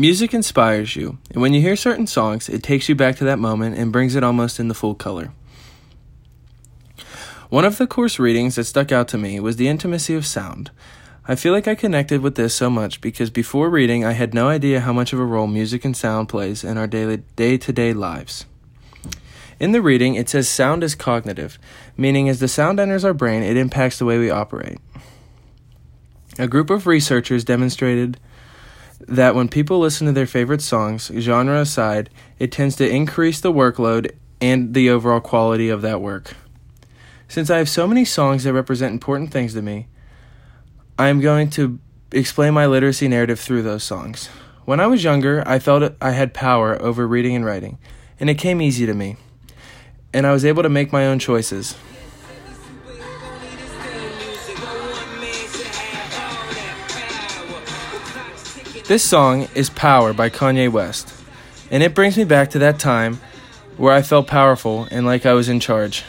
Music inspires you, and when you hear certain songs, it takes you back to that moment and brings it almost in the full color. One of the course readings that stuck out to me was the intimacy of sound. I feel like I connected with this so much because before reading, I had no idea how much of a role music and sound plays in our daily day-to-day lives. In the reading, it says sound is cognitive, meaning as the sound enters our brain, it impacts the way we operate. A group of researchers demonstrated that when people listen to their favorite songs, genre aside, it tends to increase the workload and the overall quality of that work. Since I have so many songs that represent important things to me, I am going to explain my literacy narrative through those songs. When I was younger, I felt I had power over reading and writing, and it came easy to me, and I was able to make my own choices. This song is Power by Kanye West, and it brings me back to that time where I felt powerful and like I was in charge.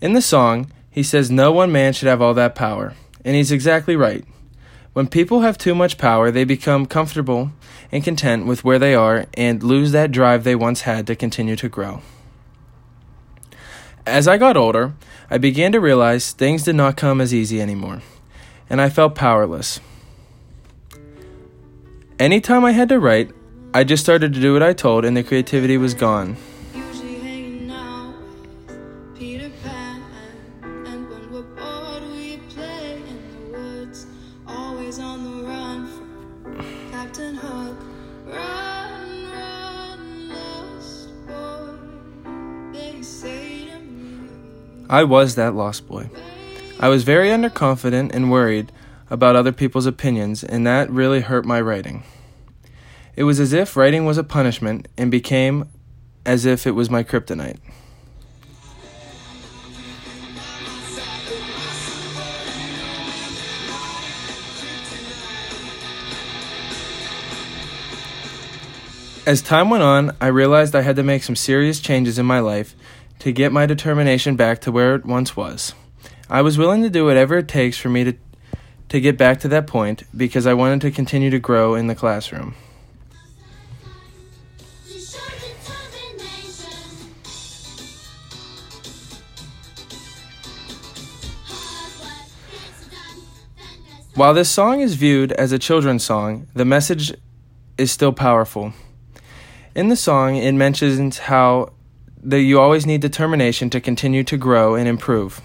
In the song, he says no one man should have all that power, and he's exactly right. When people have too much power, they become comfortable and content with where they are and lose that drive they once had to continue to grow. As I got older, I began to realize things did not come as easy anymore, and I felt powerless. Anytime I had to write, I just started to do what I told, and the creativity was gone. I was that lost boy. I was very underconfident and worried about other people's opinions, and that really hurt my writing. It was as if writing was a punishment and became as if it was my kryptonite. As time went on, I realized I had to make some serious changes in my life to get my determination back to where it once was. I was willing to do whatever it takes for me to to get back to that point because I wanted to continue to grow in the classroom. While this song is viewed as a children's song, the message is still powerful. In the song, it mentions how that you always need determination to continue to grow and improve.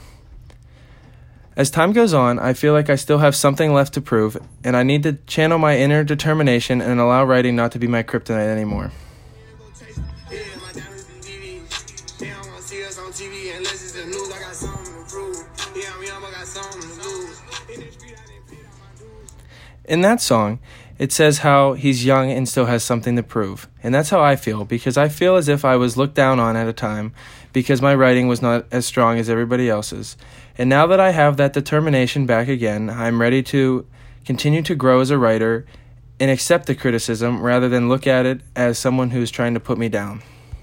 As time goes on, I feel like I still have something left to prove, and I need to channel my inner determination and allow writing not to be my kryptonite anymore. In that song, it says how he's young and still has something to prove. And that's how I feel because I feel as if I was looked down on at a time because my writing was not as strong as everybody else's. And now that I have that determination back again, I'm ready to continue to grow as a writer and accept the criticism rather than look at it as someone who's trying to put me down.